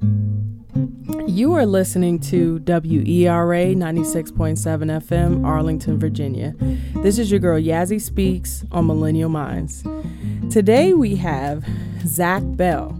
You are listening to WERA 96.7 FM, Arlington, Virginia. This is your girl Yazzie Speaks on Millennial Minds. Today we have Zach Bell.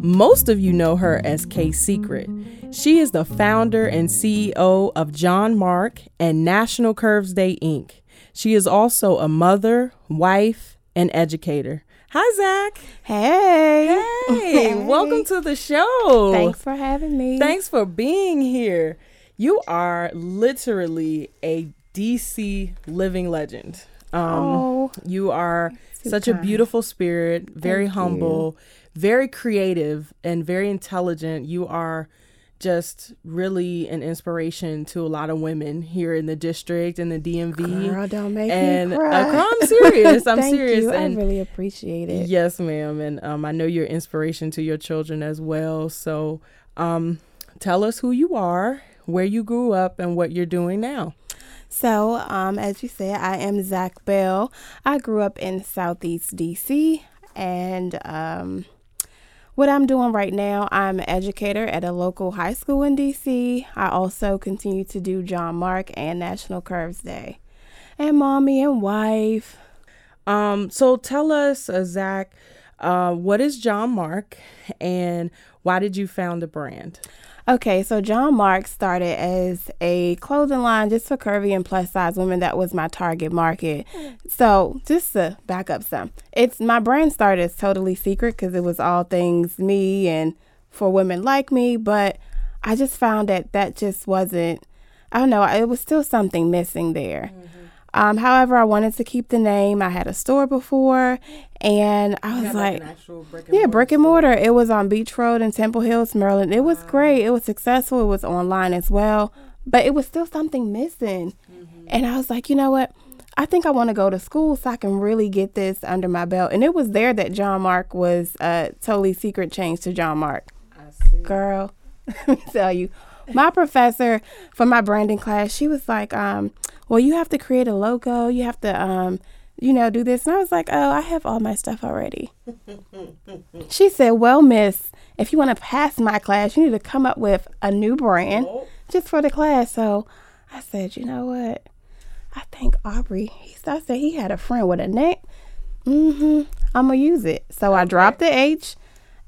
Most of you know her as K Secret. She is the founder and CEO of Jon Marc and National Curves Day Inc. She is also a mother, wife, and educator. Hi, Zach. Hey. Hey, welcome to the show. Thanks for having me. Thanks for being here. You are literally a DC living legend. Um, oh, you are such a beautiful spirit, very Thank humble, very creative, and very intelligent. You are just really an inspiration to a lot of women here in the district and the DMV. girl, don't make and me uh, cry. I'm serious. I'm Thank serious. You. And I really appreciate it. Yes, ma'am. And um, I know you're inspiration to your children as well. So um, tell us who you are, where you grew up, and what you're doing now. So, um, as you said, I am Zach Bell. I grew up in Southeast DC, and um, what I'm doing right now, I'm an educator at a local high school in DC. I also continue to do Jon Marc and National Curves Day, and mommy and wife. Um, so tell us, uh, Zach, uh, what is Jon Marc and why did you found the brand? Okay, so Jon Marc started as a clothing line just for curvy and plus size women. That was my target market. So just to back up some, it's my brand started as totally secret because it was all things me and for women like me. But I just found that that just wasn't. I don't know. It was still something missing there. Mm-hmm. Um, however, I wanted to keep the name. I had a store before, and I was like, yeah, brick and mortar. It was on Beach Road in Temple Hills, Maryland. It was great. It was successful. It was online as well, but it was still something missing. And I was like, you know what? I think I want to go to school so I can really get this under my belt. And it was there that Jon Marc was uh, totally secret changed to Jon Marc. Girl, let me tell you, my professor for my branding class, she was like, um, well, you have to create a logo. You have to, um, you know, do this. And I was like, oh, I have all my stuff already. she said, well, miss, if you want to pass my class, you need to come up with a new brand just for the class. So I said, you know what? I think Aubrey, he, I said he had a friend with a name. Mm-hmm. I'm going to use it. So I dropped the H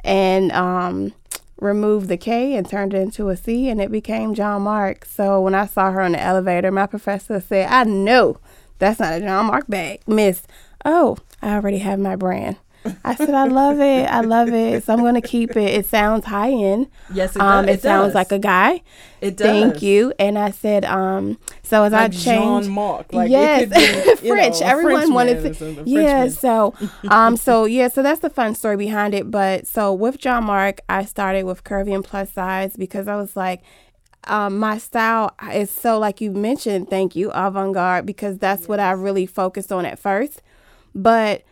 and um, removed the K and turned it into a C, and it became Jon Marc. So when I saw her on the elevator, my professor said, I know that's not a Jon Marc bag, miss. Oh, I already have my brand. I said, I love it. I love it. So I'm going to keep it. It sounds high end. Yes, it Um, does. it, sounds like a guy. It does. Thank you. And I said, um, so as I changed, Jean Marc. Like yes, it could be, French. know, Everyone wanted to. Yeah. So, um, so yeah, so that's the fun story behind it. But so with Jon Marc, I started with curvy and plus size because I was like, um, my style is so like you mentioned. Thank you, avant garde, because that's what I really focused on at first. But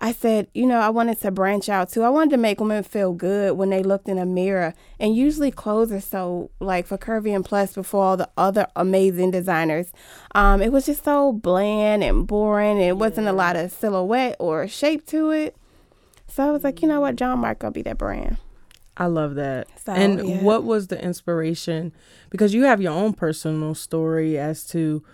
I said, you know, I wanted to branch out too. I wanted to make women feel good when they looked in a mirror. And usually clothes are so like for curvy and plus before all the other amazing designers. Um, it was just so bland and boring. It wasn't a lot of silhouette or shape to it. So I was like, you know what, Jon Marc gonna be that brand. I love that. So, and yeah. what was the inspiration? Because you have your own personal story as to,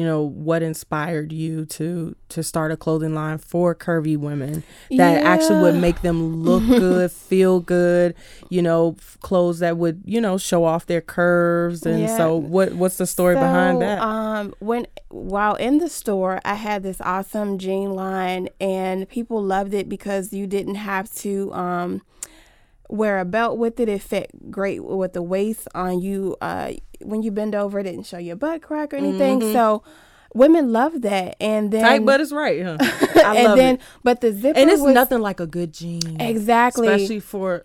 you know, what inspired you to to start a clothing line for curvy women that actually would make them look good, feel good, you know, clothes that would, you know, show off their curves. And Yeah. so what what's the story behind that? Um, when while in the store, I had this awesome jean line, and people loved it because you didn't have to um, wear a belt with it. It fit great with the waist on you. Uh, when you bend over, it didn't show your butt crack or anything. So women love that. And then Tight butt is right, huh? I and love then it. but the zipper And it's was, nothing like a good jean. exactly Especially for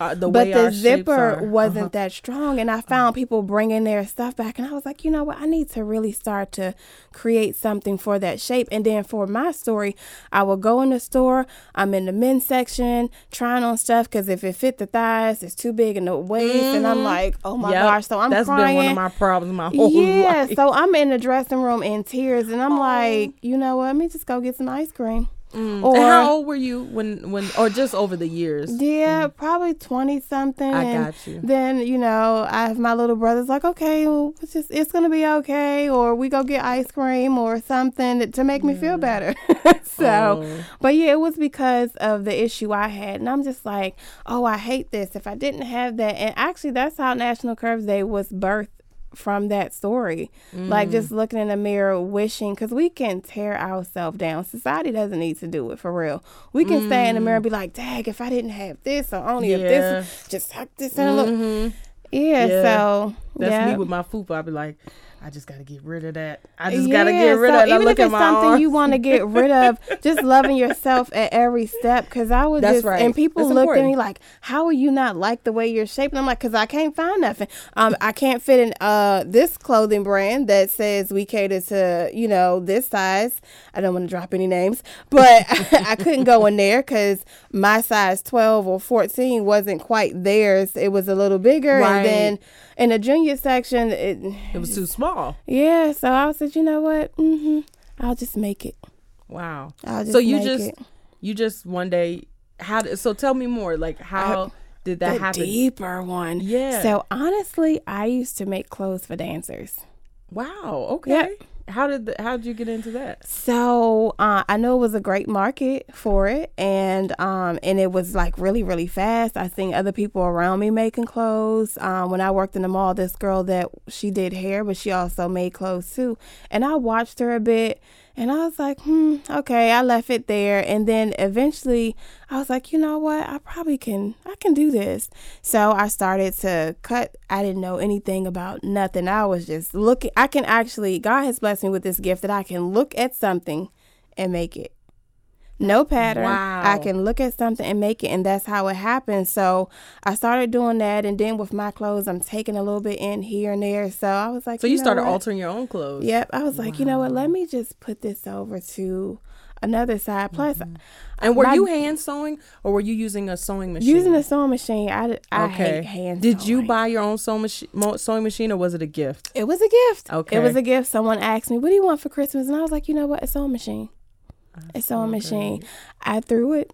uh, the but way the zipper are. Uh-huh. wasn't that strong and i found people bringing their stuff back and i was like you know what i need to really start to create something for that shape and then for my story i will go in the store i'm in the men's section trying on stuff because if it fit the thighs it's too big in the waist and i'm like oh my Mm-hmm. Yep. gosh so i'm That's crying been one of my problems my whole yeah life. so i'm in the dressing room in tears and i'm like you know what let me just go get some ice cream Mm. Or and how old were you when when or just over the years? yeah, probably twenty something. I and got you. Then you know, I have my little brothers like, okay, well, it's just it's gonna be okay, or we go get ice cream or something to, to make me feel better. so, Oh. but yeah, it was because of the issue I had, and I'm just like, oh, I hate this. If I didn't have that, and actually, that's how National Curves Day was birthed from that story. Like Mm. just looking in the mirror, wishing, because we can tear ourselves down. Society doesn't need to do it for real. We can stay in the mirror and be like, dang, if I didn't have this, or only if this, just tuck this in a little. Mhm. Yeah, Yeah. so That's yeah. me with my fupa. I'd be like, I just gotta get rid of that. I just gotta get rid so of that. Even if it's something arms. you want to get rid of, just loving yourself at every step. Because I was That's just, right. and people That's looked at me like, "How are you not like the way you're shaped?" And I'm like, "Cause I can't find nothing. Um, I can't fit in uh this clothing brand that says we cater to you know this size. I don't want to drop any names, but I couldn't go in there because my size 12 or 14 wasn't quite theirs. It was a little bigger, Right. and then in the junior section, it It was too small. Yeah, so I said, you know what? hmm I'll just make it. Wow. I'll just So you just it. you just one day how did, so tell me more like how did that the happen? deeper one. Yeah. So honestly, I used to make clothes for dancers. Wow. Okay. Yeah. How did the, how did you get into that? So uh, I know it was a great market for it, and um, and it was like really really fast. I seen other people around me making clothes. Um, when I worked in the mall, this girl that she did hair, but she also made clothes too. And I watched her a bit, and I was like, hmm, okay. I left it there, and then eventually I was like, you know what? I probably can. I can do this. So I started to cut. I didn't know anything about nothing. I was just looking. I can actually. God has blessed me with this gift that I can look at something and make it. No pattern. Wow. I can look at something and make it, and that's how it happened. So I started doing that, and then with my clothes, I'm taking a little bit in here and there. So I was like, So you, know started what? altering your own clothes. Yep. I was like, you know what? Let me just put this over to another side. Plus, Mm-hmm. And were my- you hand sewing or were you using a sewing machine? using a sewing machine, I, I hate hand. Did you buy your own sewing machine, sewing machine or was it a gift? It was a gift. Okay. It was a gift. Someone asked me, "What do you want for Christmas?" And I was like, "You know what? A sewing machine. A sewing machine." I threw it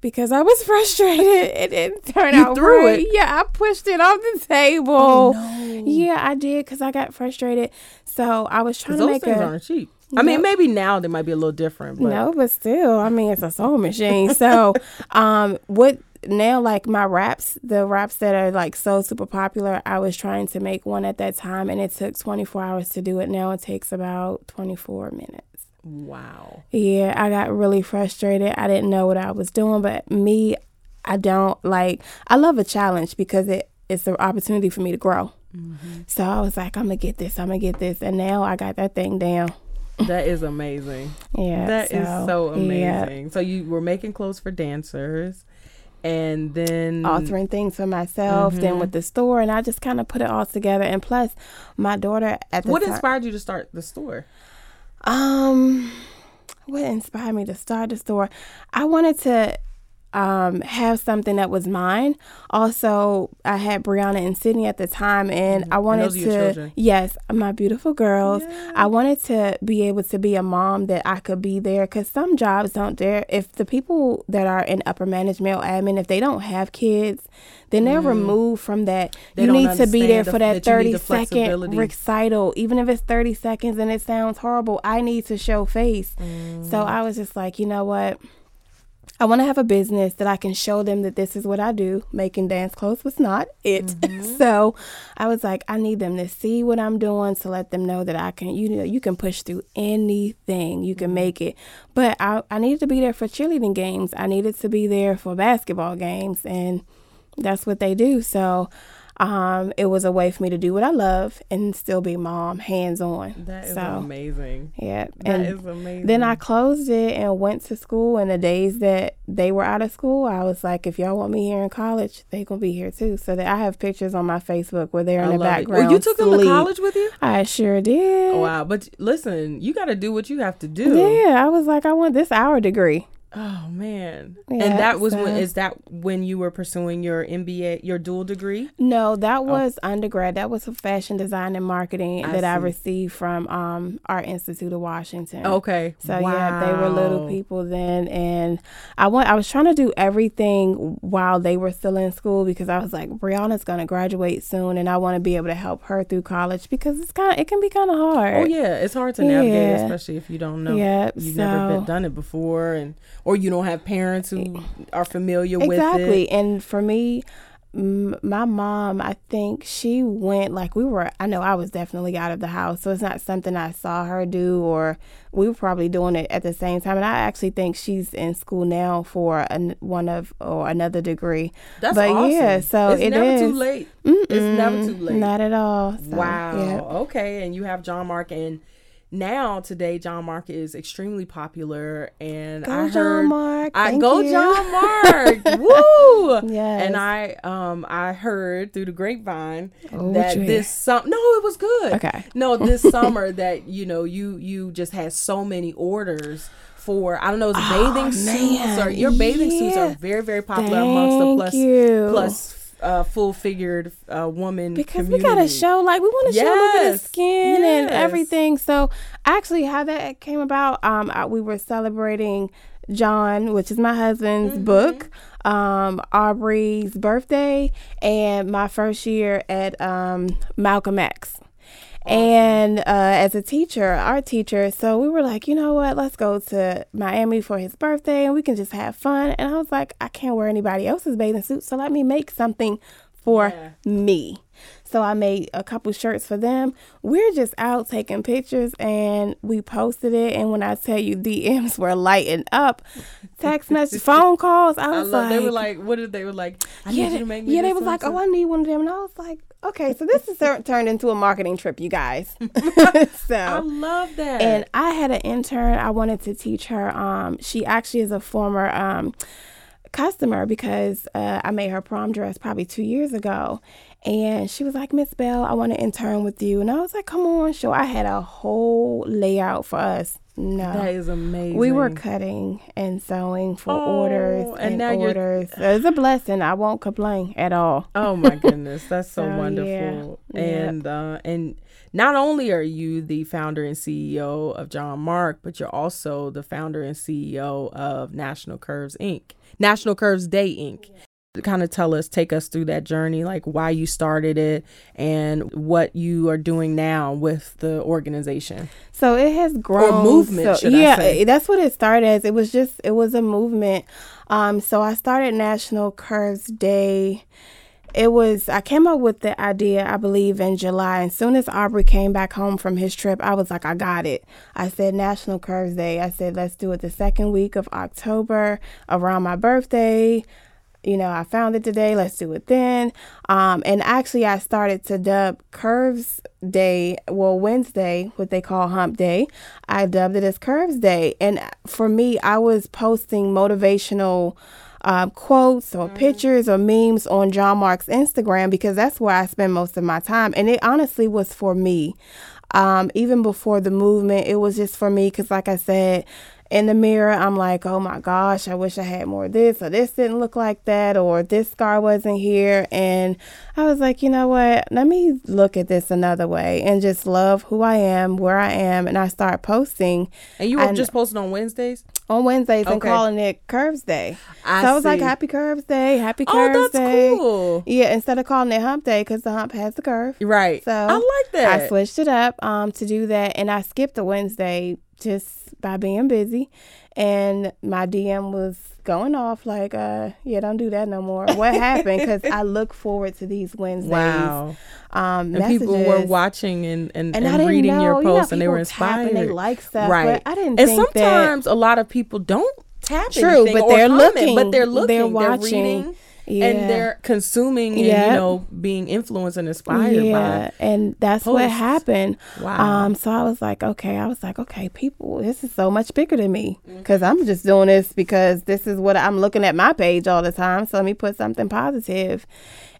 because I was frustrated. it didn't turn You out threw right. it? Yeah, I pushed it off the table. Oh, no. Yeah, I did because I got frustrated. So I was trying Because to those make things a. aren't cheap. I mean, maybe now they might be a little different, but No, but still, I mean, it's a sewing machine. So, um, what now? Like my wraps, the wraps that are like so super popular. I was trying to make one at that time, and it took 24 hours to do it. Now it takes about 24 minutes. Wow. Yeah, I got really frustrated. I didn't know what I was doing, but me, I don't like. I love a challenge because it it's an opportunity for me to grow. So I was like, I'm gonna get this. I'm gonna get this, and now I got that thing down. That is amazing. Yeah, That is so yeah. amazing. So you were making clothes for dancers and then altering things for myself, Mm-hmm. then with the store, and I just kind of put it all together. And plus, my daughter at the what time, inspired you to start the store? Um, what inspired me to start the store? I wanted to um have something that was mine. Also, I had Brianna and Sydney at the time, and I wanted Mm-hmm. those are your to children? yes, my beautiful girls. I wanted to be able to be a mom that I could be there because some jobs don't dare. If the people that are in upper management or admin, if they don't have kids, then they're removed from that. They you need to be there the- for that that you need thirty the second flexibility. recital, even if it's thirty seconds and it sounds horrible. I need to show face. Mm. So I was just like, you know what? I want to have a business that I can show them that this is what I do. Making dance clothes was not it. Mm-hmm. so I was like, I need them to see what I'm doing to let them know that I can, you know, you can push through anything. You can Mm-hmm. make it. But I, I needed to be there for cheerleading games. I needed to be there for basketball games. And that's what they do. So um, it was a way for me to do what I love and still be mom, hands on. That is so, amazing. Yeah. That and is amazing. then I closed it and went to school. And the days that they were out of school, I was like, if y'all want me here in college, they gonna be here too. So that I have pictures on my Facebook where they're I in the it. background. Oh, you took them to college with you? I sure did. Wow, but listen, you got to do what you have to do. Yeah, I was like, I want this hour degree. Oh man. Yeah, and that was when so- is that when you were pursuing your MBA, your dual degree? No, that was undergrad. That was a fashion design and marketing I that I received from um, Art Institute of Washington. Okay. So yeah, they were little people then, and I want I was trying to do everything while they were still in school because I was like, Brianna's gonna graduate soon, and I want to be able to help her through college because it's kind of it can be kind of hard. Oh yeah, it's hard to navigate, Yeah. especially if you don't know. Yep, You've never been, done it before, and or you don't have parents who are familiar with exactly. it. And for me, my mom, I think she went like we were. I know I was definitely out of the house, so it's not something I saw her do, or we were probably doing it at the same time. And I actually think she's in school now for an, one of or another degree. That's but awesome. yeah, so it's it never too late. Mm-mm, It's never too late. Not at all. So, wow. yeah. Okay, and you have Jon Marc, and now today Jon Marc is extremely popular, and Go I John heard. Mark. I Thank go you. John Mark. Woo! Yes. And I um I heard through the grapevine Oh, that this sum no it was good. Okay. No, this summer that you know you you just had so many orders for I don't know it's bathing suits Oh, man. or your bathing suits are very very popular amongst the plus plus uh, full figured uh, woman because community. we gotta show like we want to show a little bit of Yes. skin and everything so actually how that came about um I, we were celebrating john which is my husband's Mm-hmm. book um aubrey's birthday and my first year at um malcolm x and uh, as a teacher, art teacher, so we were like, you know what, let's go to Miami for his birthday and we can just have fun. And I was like, I can't wear anybody else's bathing suit, so let me make something for Yeah. me. So I made a couple shirts for them. We're just out taking pictures and we posted it. And when I tell you DMs were lighting up, text messages, phone calls, I I was love, like, they were like, what did they were like? I yeah, need you to make me. yeah, they was like, oh, I need one of them, and I was like, okay, so this is turned into a marketing trip, you guys. so I love that. and I had an intern. I wanted to teach her. Um, she actually is a former um customer because uh, I made her prom dress probably two years ago. And she was like, Miss Bell, I want to intern with you. And I was like, come on, show. I had a whole layout for us. No. that is amazing. We were cutting and sewing for Oh, orders and and, now you're- orders. So it's a blessing. I won't complain at all. Oh my goodness, that's so, So, wonderful. Yeah. And uh, and not only are you the founder and CEO of Jon Marc, but you're also the founder and CEO of National Curves Inc. National Curves Day Inc. Kind of tell us, take us through that journey, like why you started it and what you are doing now with the organization. So it has grown. movement, So, yeah, say. that's what it started as. It was just, it was a movement. Um, so I started National Curves Day. It was, I came up with the idea, I believe, in July. And soon as Aubrey came back home from his trip, I was like, I got it. I said, National Curves Day. I said, let's do it the second week of October around my birthday you know, I found it today. Let's do it then. Um, and actually, I started to dub Curves Day, well, Wednesday, what they call Hump Day. I dubbed it as Curves Day. And for me, I was posting motivational uh, quotes or pictures or memes on Jon Marc's Instagram because that's where I spend most of my time. And it honestly was for me. Um, even before the movement, it was just for me because, like I said, in the mirror, I'm like, oh my gosh, I wish I had more of this, or this didn't look like that, or this scar wasn't here. And I was like, you know what? Let me look at this another way and just love who I am, where I am. And I start posting And you were And- just posting on Wednesdays? on Wednesdays and calling it Curves Day. I so I was like. Happy Curves Day, Happy Curves Day. Oh, that's Day. cool. Yeah, instead of calling it Hump Day because the hump has the curve. Right. So I like that. I switched it up um, to do that, and I skipped the Wednesday just by being busy. And my DM was going off like, uh, "Yeah, don't do that no more." What happened? Because I look forward to these Wednesdays. Wow. Um, And people were watching and, and, and, and, reading know, your you know, posts and they were inspired. And they like stuff, right. But I didn't and think that. sometimes a lot of people don't tap True, anything but they're comment, looking. but they're looking, They're they're, watching. reading, Yeah. and they're consuming and you know being influenced and inspired yeah, and that's what happened. Wow. Um, so I was like, okay, I was like, okay, people, this is so much bigger than me because I'm just doing this because this is what I'm looking at my page all the time. So let me put something positive.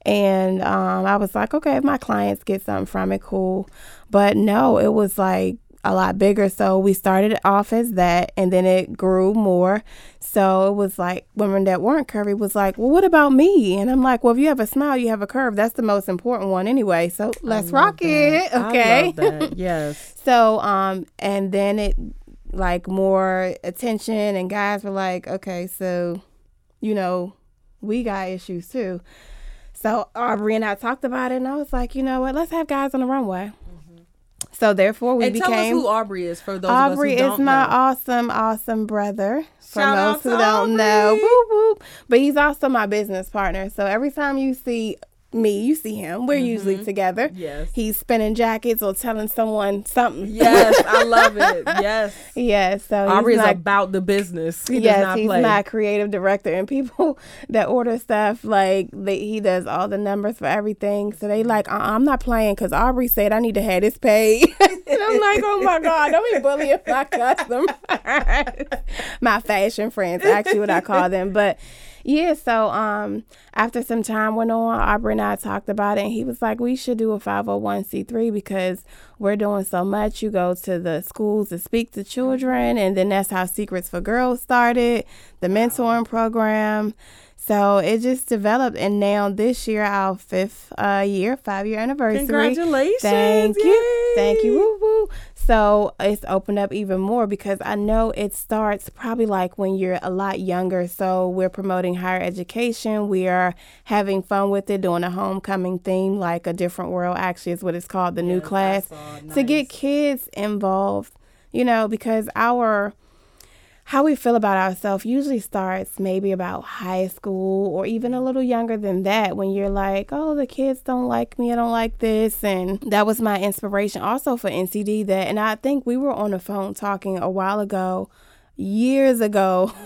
And um, I was like, okay, if my clients get something from it, cool. But no, it was like a lot bigger. So we started off as that and then it grew more. So it was like women that weren't curvy was like, well, what about me? And I'm like, well, if you have a smile, you have a curve. That's the most important one anyway. So let's rock that. it. Okay. yes. so, um, and then it like more attention and guys were like, okay, so, you know, we got issues too. So Aubrey and I talked about it, and I was like, you know what? Let's have guys on the runway. So therefore, we and became. Tell us who Aubrey is for those who don't know. Aubrey is my know. awesome, awesome brother. For Shout those who don't Aubrey. know, whoop, whoop. but he's also my business partner. So every time you see me, you see him. We're usually together. Mm-hmm. Yes. He's spinning jackets or telling someone something. Yes, I love it. Yes. yeah. So Aubrey he's is my about the business. He does yes, not he's play. my creative director, and people that order stuff like they, he does all the numbers for everything. So they like, uh, I'm not playing because Aubrey said I need to have this paid, and I'm like, oh my god, don't be bullying my customers, my fashion friends, actually what I call them, but. Yeah, so um, after some time went on, Aubrey and I talked about it, and he was like, "We should do a 501c3 because we're doing so much. You go to the schools to speak to children, and then that's how Secrets for Girls started, the mentoring program. So it just developed, and now this year, our fifth uh, year, five year anniversary. Congratulations! Thank you, thank you, woo woo. So it's opened up even more because I know it starts probably like when you're a lot younger. So we're promoting higher education. We are having fun with it, doing a homecoming theme, like a different world. Actually, is what it's called, the new Yes, I class, saw. to get kids involved. You know, because our how we feel about ourselves usually starts maybe about high school or even a little younger than that when you're like, oh, the kids don't like me, I don't like this. And that was my inspiration also for NCD that. And I think we were on the phone talking a while ago. Years ago,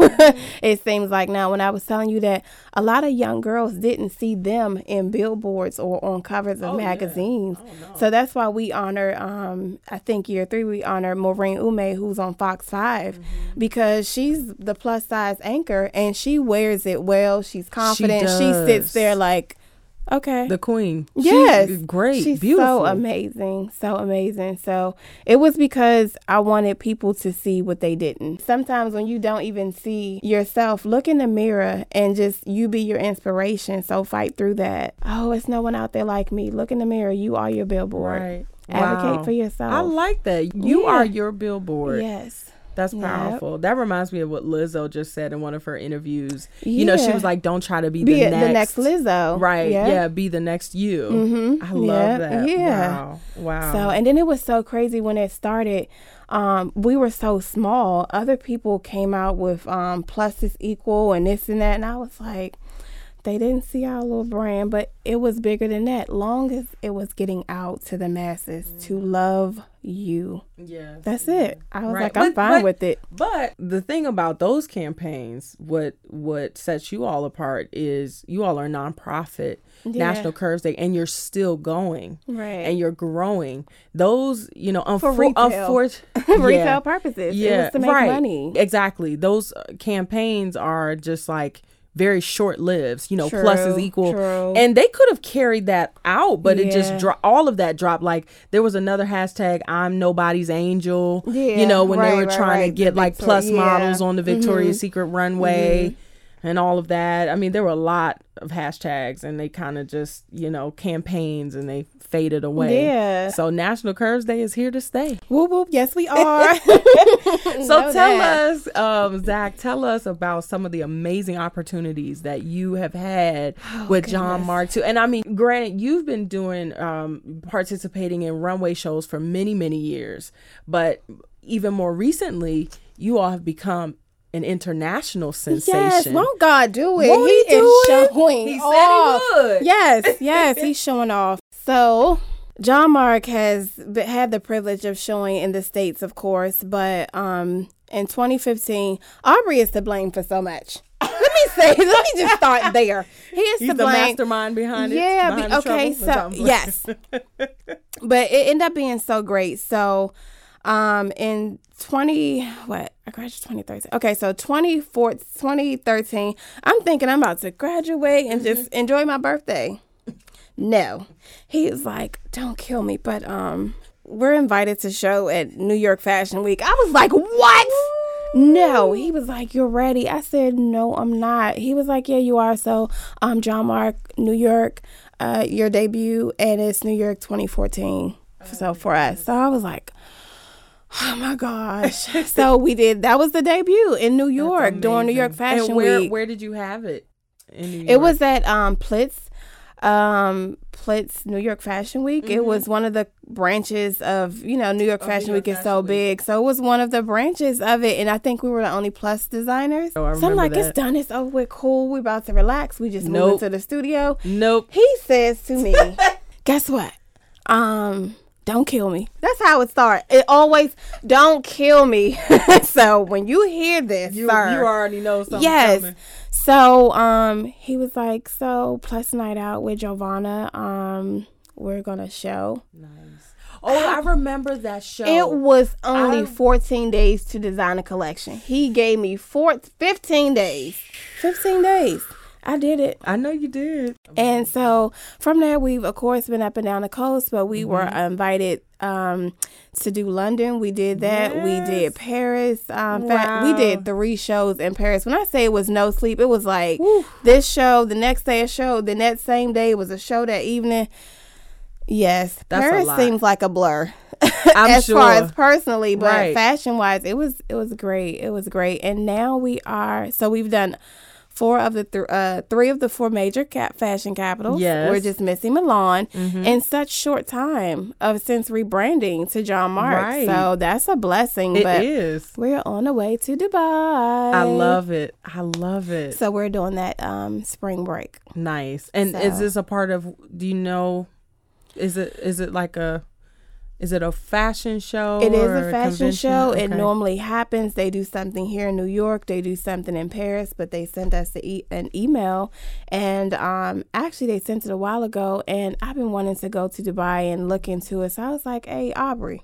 it seems like now, when I was telling you that a lot of young girls didn't see them in billboards or on covers of Oh, yeah. magazines. Oh, no. So that's why we honor, um, I think year three, we honor Maureen Umeh, who's on Fox 5, Mm-hmm. because she's the plus size anchor and she wears it well. She's confident. She, does. sits there like, okay. the queen. Yes, She's great, She's beautiful. so amazing, so amazing. So it was because I wanted people to see what they didn't. Sometimes when you don't even see yourself, look in the mirror and just you be your inspiration. So fight through that. Oh, it's no one out there like me. Look in the mirror. You are your billboard. Right. Advocate Wow. for yourself. I like that. You Yeah. are your billboard. Yes. That's Yep. powerful. That reminds me of what Lizzo just said in one of her interviews. You know, she was like, "Don't try to be, Be the, next. the next Lizzo. Right. Yeah. Yeah. Be the next you. Mhm. I love Yeah. that. Yeah. Wow. Wow. So, and then it was so crazy when it started. Um, we were so small. Other people came out with um, plus is equal and this and that, and I was like, they didn't see our little brand, but it was bigger than that. Long as it was getting out to the masses to love you, Yeah. that's it. I was Right. like, I'm But- fine but- with it. But the thing about those campaigns, what what sets you all apart is you all are nonprofit, Yeah. National Curves Day, and you're still going. Right. And you're growing. Those, you know, For unfor- retail. unfor- retail yeah. purposes. Yeah, it was to make right. money. Exactly. Those uh, campaigns are just like very short lives. You know, plus is equal. true. And they could have carried that out, but it just Yeah. dropped. All of that dropped. Like there was another hashtag, "I'm nobody's angel." Yeah, You know, when they were right, trying to get The like Victor- plus yeah. models on the Victoria's Mhm. Secret runway. And all of that. I mean, there were a lot of hashtags, and they kind of just, you know, campaigns, and they faded away. Yeah. So National Curves Day is here to stay. Whoop whoop. Yes, we are. So tell that. us, um, Zach, tell us about some of the amazing opportunities that you have had with John Oh. Mark too. And I mean, granted, you've been doing um, participating in runway shows for many, many years, but even more recently, you all have become an international sensation. Yes, won't God do it? Won't he, he is it? showing He said he off. would. Yes, yes, he's showing off. So, Jon Marc has had the privilege of showing in the states, of course, but um, in 2015, Aubrey is to blame for so much. let me say, let me just start there. He is He's to the mastermind behind it. Yeah, behind be- okay, so That's what I'm yes, but it ended up being so great. So, um, in twenty what I graduated twenty thirteen. Okay, so 24 2013, I'm thinking I'm about to graduate and just enjoy my birthday. No, he was like, "Don't kill me," but um, we're invited to show at New York Fashion Week. I was like, what? No, he was like, "You're ready." I said, "No, I'm not." He was like, "Yeah, you are." So, um, Jon Marc, New York, uh, your debut, and it's New York 2014. So for us, so I was like, "Oh my gosh!" so we did. That was the debut in New York during New York Fashion and where, Week. Where did you have it? In New York. It was at um Plitz, um Plitz New York Fashion Week. Mm-hmm. It was one of the branches of you know New York Fashion York Week is so Week. big, so it was one of the branches of it, and I think we were the only plus designers. Oh, so I'm like, that. it's done, it's over, we're cool, we're about to relax. We just Nope. moved into the studio. Nope. He says to me, "Guess what? Um." Don't kill me. That's how it starts. It always don't kill me. so when you hear this, You, sir, you already know something. yes. coming. So um he was like, So plus night out with Giovanna, um, we're gonna show. Nice. Oh, I remember that show. It was only I- 14 days to design a collection. He gave me four, 15 days. 15 days. I did it. I know you did. And so from there, we've of course been up and down the coast, but we were Mm-hmm. invited um, to do London. We did that. We did Paris. Um, fa- we did three shows in Paris. When I say it was no sleep, it was like Woo. this show, the next day a show, then that same day was a show that evening. Yes, That's Paris seems like a blur. I'm as sure. far as personally, but Right. fashion wise, it was it was great. It was great, and now we are. So we've done four of the th- uh, three of the four major cap fashion capitals. Yes. we're just missing Milan Mm-hmm. in such short time of since rebranding to Jon Marc. Right. So that's a blessing. It but is. we're on the way to Dubai. I love it. I love it. So we're doing that um spring break. nice. And is this a part of? Do you know? Is it is it like a? Is it a fashion show? It is a fashion convention? show. It normally happens. They do something here in New York. They do something in Paris, but they sent us a e- an email, and um, actually they sent it a while ago. And I've been wanting to go to Dubai and look into it. So I was like, "Hey, Aubrey,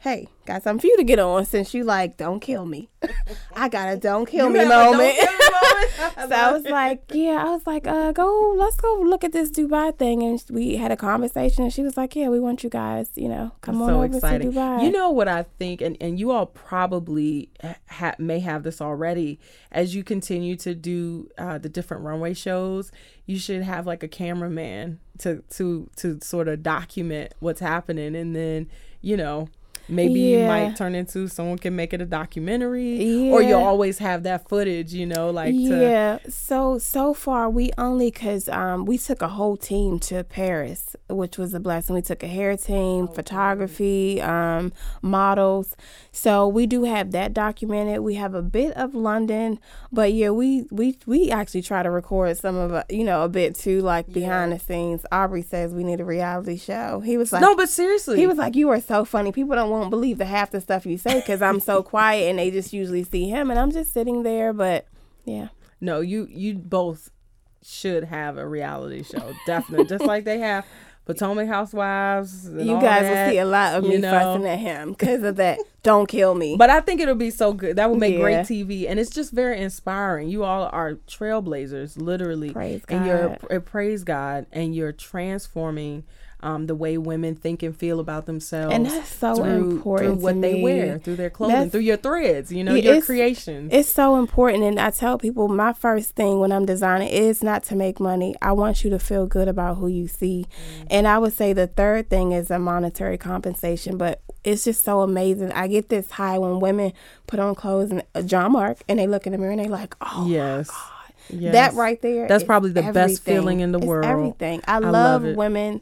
hey, got something for you to get on since you like don't kill me. I got a don't kill me have a don't moment." kill me moment? so I was like, yeah, I was like, uh, go, let's go look at this Dubai thing. And we had a conversation, and she was like, yeah, we want you guys, you know, come on so over exciting. to Dubai. You know what I think, and, and you all probably ha- may have this already. As you continue to do uh, the different runway shows, you should have like a cameraman to to to sort of document what's happening, and then you know. Maybe you might turn into someone can make it a documentary, or you'll always have that footage, you know, like to, yeah. So so far we only because um we took a whole team to paris which was a blessing. We took a hair team photography um models. So we do have that documented. We have a bit of london but yeah we we we actually try to record some of it you know a bit too like behind the scenes. Aubrey says we need a reality show. He was like No, but seriously, he was like, "You are so funny. People don't won't believe the half the stuff you say because I'm so quiet, and they just usually see him, and I'm just sitting there." But yeah, No, you you both should have a reality show, definitely, just like they have Potomac Housewives. you guys that, will see a lot of you me know. fussing at him because of that. Don't kill me. But I think it'll be so good. That would make Yeah. great TV, and it's just very inspiring. You all are trailblazers, literally, Praise and you're uh, praise God, and you're transforming. Um, the way women think and feel about themselves, And that's so through, important through what they me. wear, through their clothing, That's- through your threads, you know, Yeah, your creations. It's so important, and I tell people my first thing when I'm designing is not to make money. I want you to feel good about who you see, and I would say the third thing is a monetary compensation. But it's just so amazing. I get this high when women put on clothes and a Jon Marc, and they look in the mirror and they're like, oh yes, yes. that right there. That's probably the best feeling in the It's world. Everything. I, love love it. women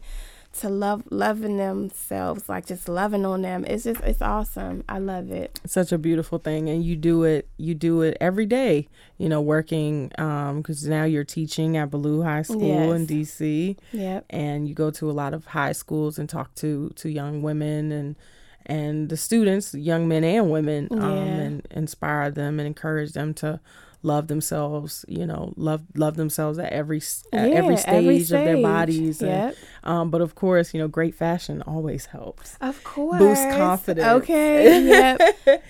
to love loving themselves, like just loving on them. It's just it's awesome. I love it. such a beautiful thing and you do it you do it every day you know working um because now you're teaching at Ballou High School in DC Yep. and you go to a lot of high schools and talk to to young women and and the students young men and women um Yeah. and inspire them and encourage them to love themselves you know love love themselves at every at Yeah, every every stage of their stage. bodies and Yep. Um, but of course, you know, great fashion always helps. Of course. Boost confidence. Okay. Yep.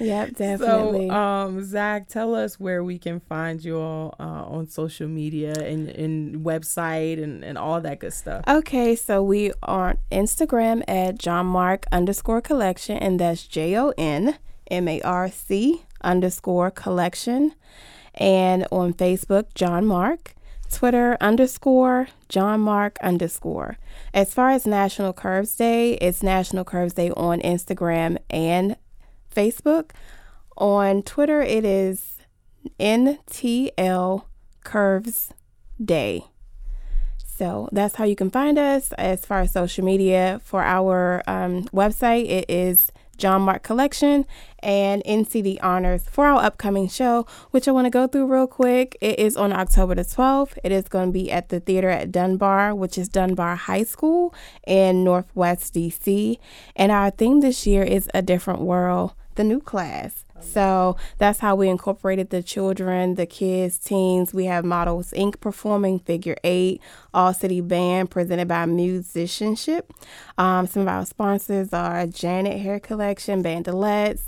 yep. Definitely. So, um, Zach, tell us where we can find you all uh, on social media and, and website and, and all that good stuff. Okay. So we are on Instagram at jon marc underscore collection, and that's J O N M A R C underscore collection. And on Facebook, Jon Marc, Twitter underscore Jon Marc underscore. As far as National Curves Day, it's National Curves Day on Instagram and Facebook. On Twitter, it is NTL Curves Day. So that's how you can find us as far as social media. For our um, website, it is Jon Marc Collection and NCD Honors for our upcoming show, which I want to go through real quick. It is on October the 12th. It is going to be at the theater at Dunbar, which is Dunbar High School in Northwest DC. And our theme this year is A Different World, the new class. So that's how we incorporated the children, the kids, teens. We have Models Inc. performing Figure Eight, All City Band presented by Musicianship. Um, some of our sponsors are Janet Hair Collection, Bandelettes,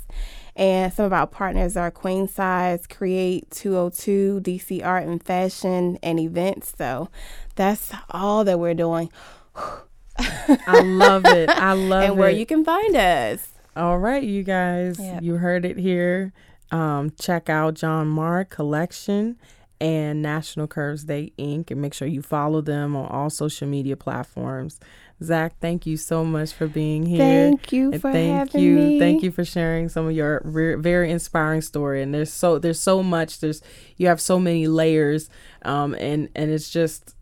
and some of our partners are Queen Size, Create 202, DC Art and Fashion, and Events. So that's all that we're doing. I love it. I love and it. where you can find us. All right, you guys, Yep. you heard it here. Um, check out Jon Marc Collection and National Curves Day Inc. and make sure you follow them on all social media platforms. Zach, thank you so much for being here. Thank you And for thank having you, me. thank you for sharing some of your re- very inspiring story. And there's so there's so much. There's you have so many layers, um, and and it's just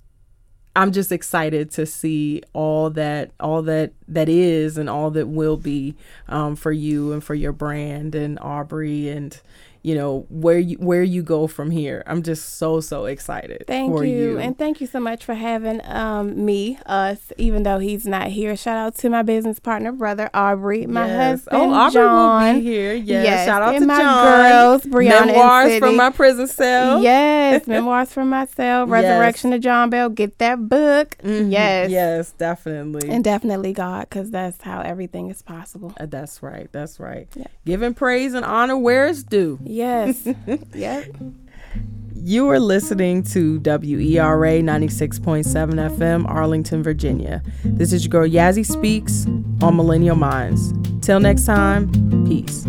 I'm just excited to see all that all that that is and all that will be um, for you and for your brand and Aubrey and you know where you where you go from here. I'm just so so excited Thank for you. you. And thank you so much for having um, me, us, even though he's not here. Shout out to my business partner, brother Aubrey, my Yes. husband, oh, Aubrey John. will be here. Yes. Yes, Shout out and to my John. girls, Brianna Memoirs from my prison cell. Yes, Memoirs from Myself, Yes. Resurrection of John Bell. Get that book. Mhm. Yes. Yes, definitely. And definitely God, because that's how everything is possible. Uh, That's right. That's right. Yeah. Giving praise and honor where it's due. Yes. yep. You are listening to WERA 96.7 FM, Arlington, Virginia. This is your girl Yazzie Speaks on Millennial Minds. Till next time, peace.